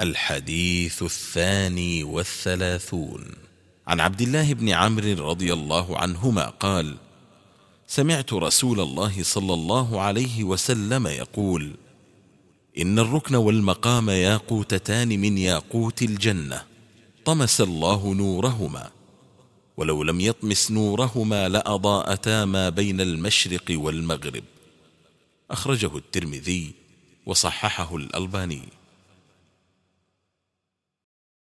الحديث الثاني والثلاثون. عن عبد الله بن عمرو رضي الله عنهما قال سمعت رسول الله صلى الله عليه وسلم يقول إن الركن والمقام ياقوتتان من ياقوت الجنة طمس الله نورهما ولو لم يطمس نورهما لأضاءتا ما بين المشرق والمغرب. أخرجه الترمذي وصححه الألباني.